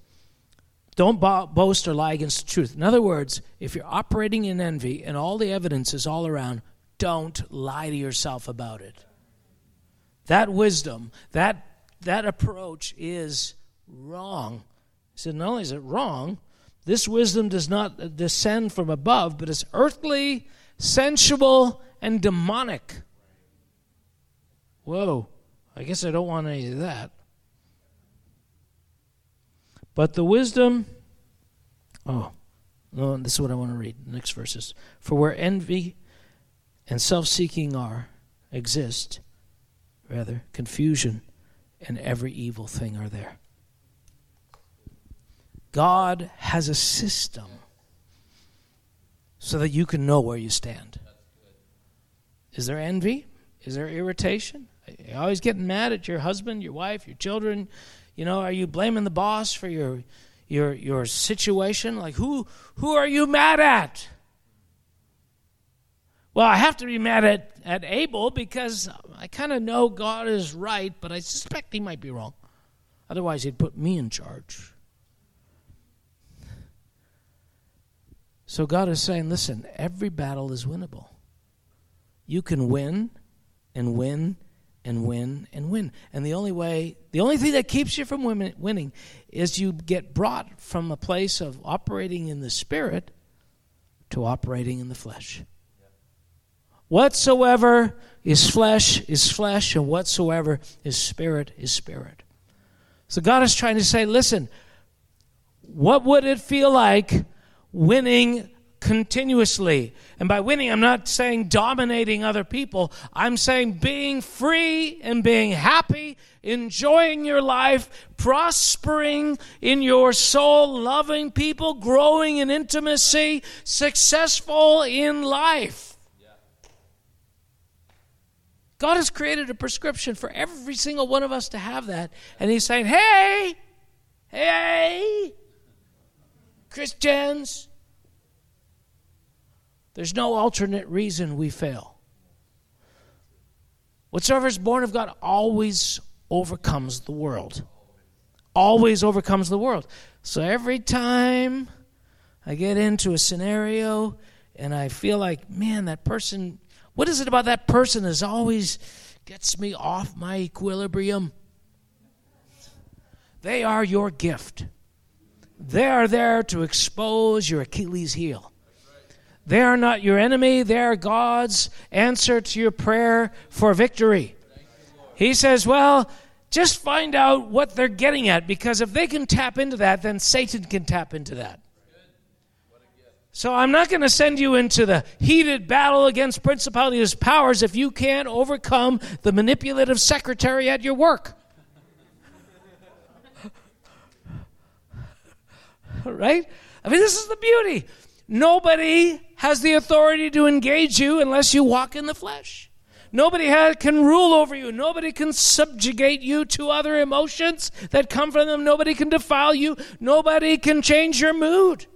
Don't bo- boast or lie against the truth. In other words, if you're operating in envy and all the evidence is all around, don't lie to yourself about it. That wisdom, that that approach is wrong. He said, not only is it wrong, this wisdom does not uh, descend from above, but is earthly, sensual, and demonic. Whoa. I guess I don't want any of that. But the wisdom, oh, no, this is what I want to read. Next verses. For where envy and self seeking are, exist, rather, confusion and every evil thing are there. God has a system so that you can know where you stand. Is there envy? Is there irritation? Are always getting mad at your husband, your wife, your children? You know, are you blaming the boss for your your your situation? Like who who are you mad at? Well, I have to be mad at, at Abel because I kind of know God is right, but I suspect he might be wrong. Otherwise, he'd put me in charge. So God is saying, listen, every battle is winnable. You can win and win and win and win. And the only way, the only thing that keeps you from winning is you get brought from a place of operating in the spirit to operating in the flesh. Whatsoever is flesh is flesh, and whatsoever is spirit is spirit. So God is trying to say, listen, what would it feel like winning continuously. And by winning, I'm not saying dominating other people. I'm saying being free and being happy, enjoying your life, prospering in your soul, loving people, growing in intimacy, successful in life. God has created a prescription for every single one of us to have that. And He's saying, hey, hey, Christians, there's no alternate reason we fail. Whatsoever is born of God always overcomes the world. Always overcomes the world. So every time I get into a scenario and I feel like, man, that person, what is it about that person that always gets me off my equilibrium? They are your gift. They are there to expose your Achilles heel. They are not your enemy, they are God's answer to your prayer for victory. He says, Well, just find out what they're getting at because if they can tap into that, then Satan can tap into that. So I'm not going to send you into the heated battle against principalities powers if you can't overcome the manipulative secretary at your work. [laughs] right? I mean, this is the beauty. Nobody has the authority to engage you unless you walk in the flesh. Nobody has, can rule over you. Nobody can subjugate you to other emotions that come from them. Nobody can defile you. Nobody can change your mood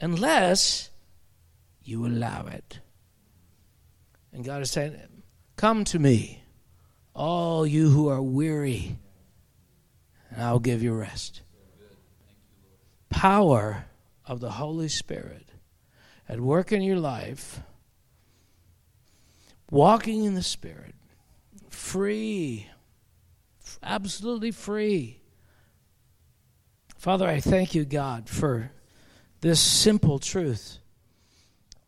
unless you allow it. And God is saying, Come to me, all you who are weary, and I'll give you rest. Power of the Holy Spirit at work in your life, walking in the Spirit, free, absolutely free. Father, I thank you, God, for this simple truth.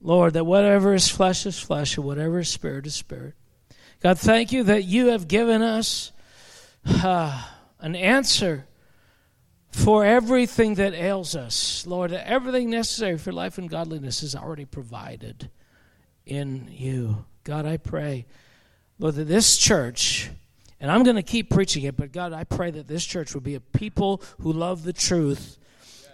Lord, that whatever is flesh is flesh, and whatever is spirit is spirit. God, thank you that you have given us uh, an answer for everything that ails us. Lord, everything necessary for life and godliness is already provided in you. God, I pray, Lord, that this church, and I'm going to keep preaching it, but God, I pray that this church will be a people who love the truth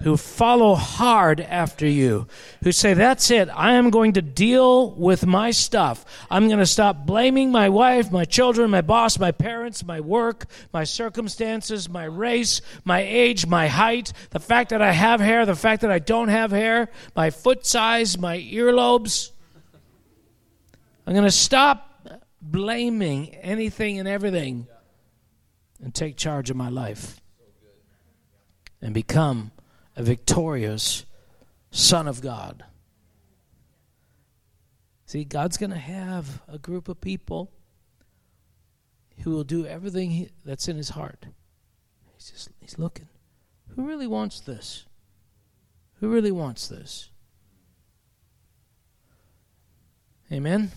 who follow hard after you, who say, That's it, I am going to deal with my stuff. I'm going to stop blaming my wife, my children, my boss, my parents, my work, my circumstances, my race, my age, my height, the fact that I have hair, the fact that I don't have hair, my foot size, my earlobes. I'm going to stop blaming anything and everything and take charge of my life and become a victorious Son of God. See, God's going to have a group of people who will do everything he, that's in his heart. He's just he's looking. Who really wants this? Who really wants this? Amen.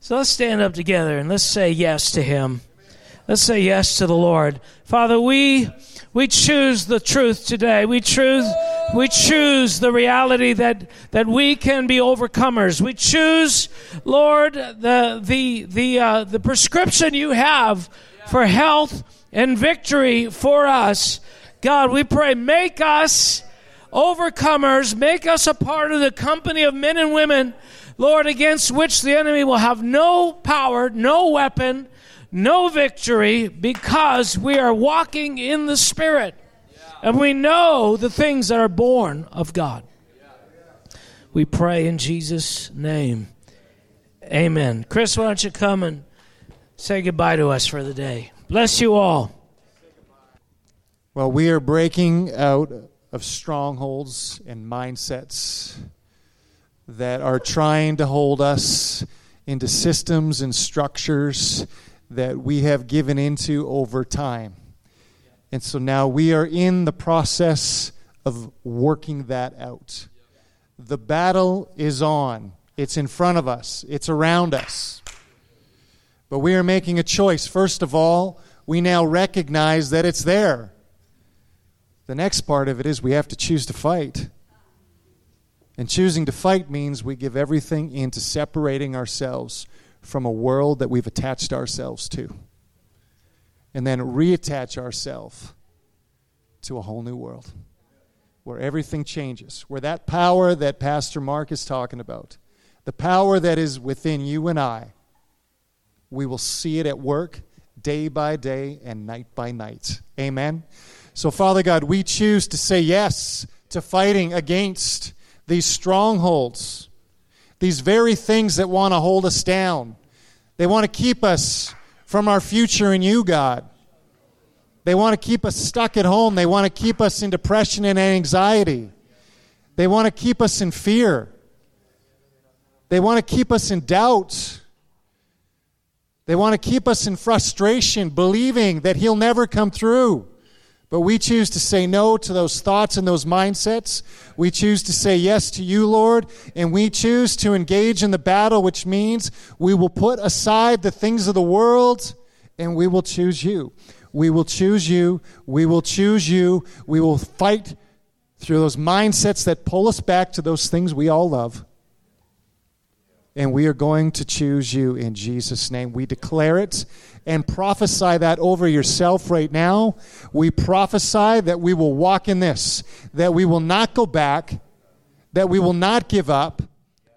So let's stand up together and let's say yes to him. Let's say yes to the Lord. Father, we we choose the truth today. We choose, we choose the reality that, that we can be overcomers. We choose, Lord, the, the, the, uh, the prescription you have for health and victory for us. God, we pray, make us overcomers, make us a part of the company of men and women, Lord, against which the enemy will have no power, no weapon, no victory because we are walking in the Spirit. And we know the things that are born of God. We pray in Jesus' name. Amen. Chris, why don't you come and say goodbye to us for the day? Bless you all. Well, we are breaking out of strongholds and mindsets that are trying to hold us into systems and structures that we have given into over time. And so now we are in the process of working that out. The battle is on, it's in front of us, it's around us. But we are making a choice. First of all, we now recognize that it's there. The next part of it is we have to choose to fight. And choosing to fight means we give everything into separating ourselves from a world that we've attached ourselves to. And then reattach ourselves to a whole new world where everything changes, where that power that Pastor Mark is talking about, the power that is within you and I, we will see it at work day by day and night by night. Amen. So, Father God, we choose to say yes to fighting against these strongholds, these very things that want to hold us down. They want to keep us from our future in you, God. They want to keep us stuck at home. They want to keep us in depression and anxiety. They want to keep us in fear. They want to keep us in doubt. They want to keep us in frustration, believing that He'll never come through. But we choose to say no to those thoughts and those mindsets. We choose to say yes to you, Lord, and we choose to engage in the battle, which means we will put aside the things of the world and we will choose you. We will choose you. We will choose you. We will fight through those mindsets that pull us back to those things we all love. And we are going to choose you in Jesus' name. We declare it and prophesy that over yourself right now. We prophesy that we will walk in this, that we will not go back, that we will not give up,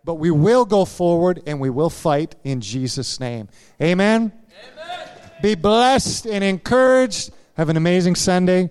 but we will go forward and we will fight in Jesus' name. Amen. Amen. Be blessed and encouraged. Have an amazing Sunday.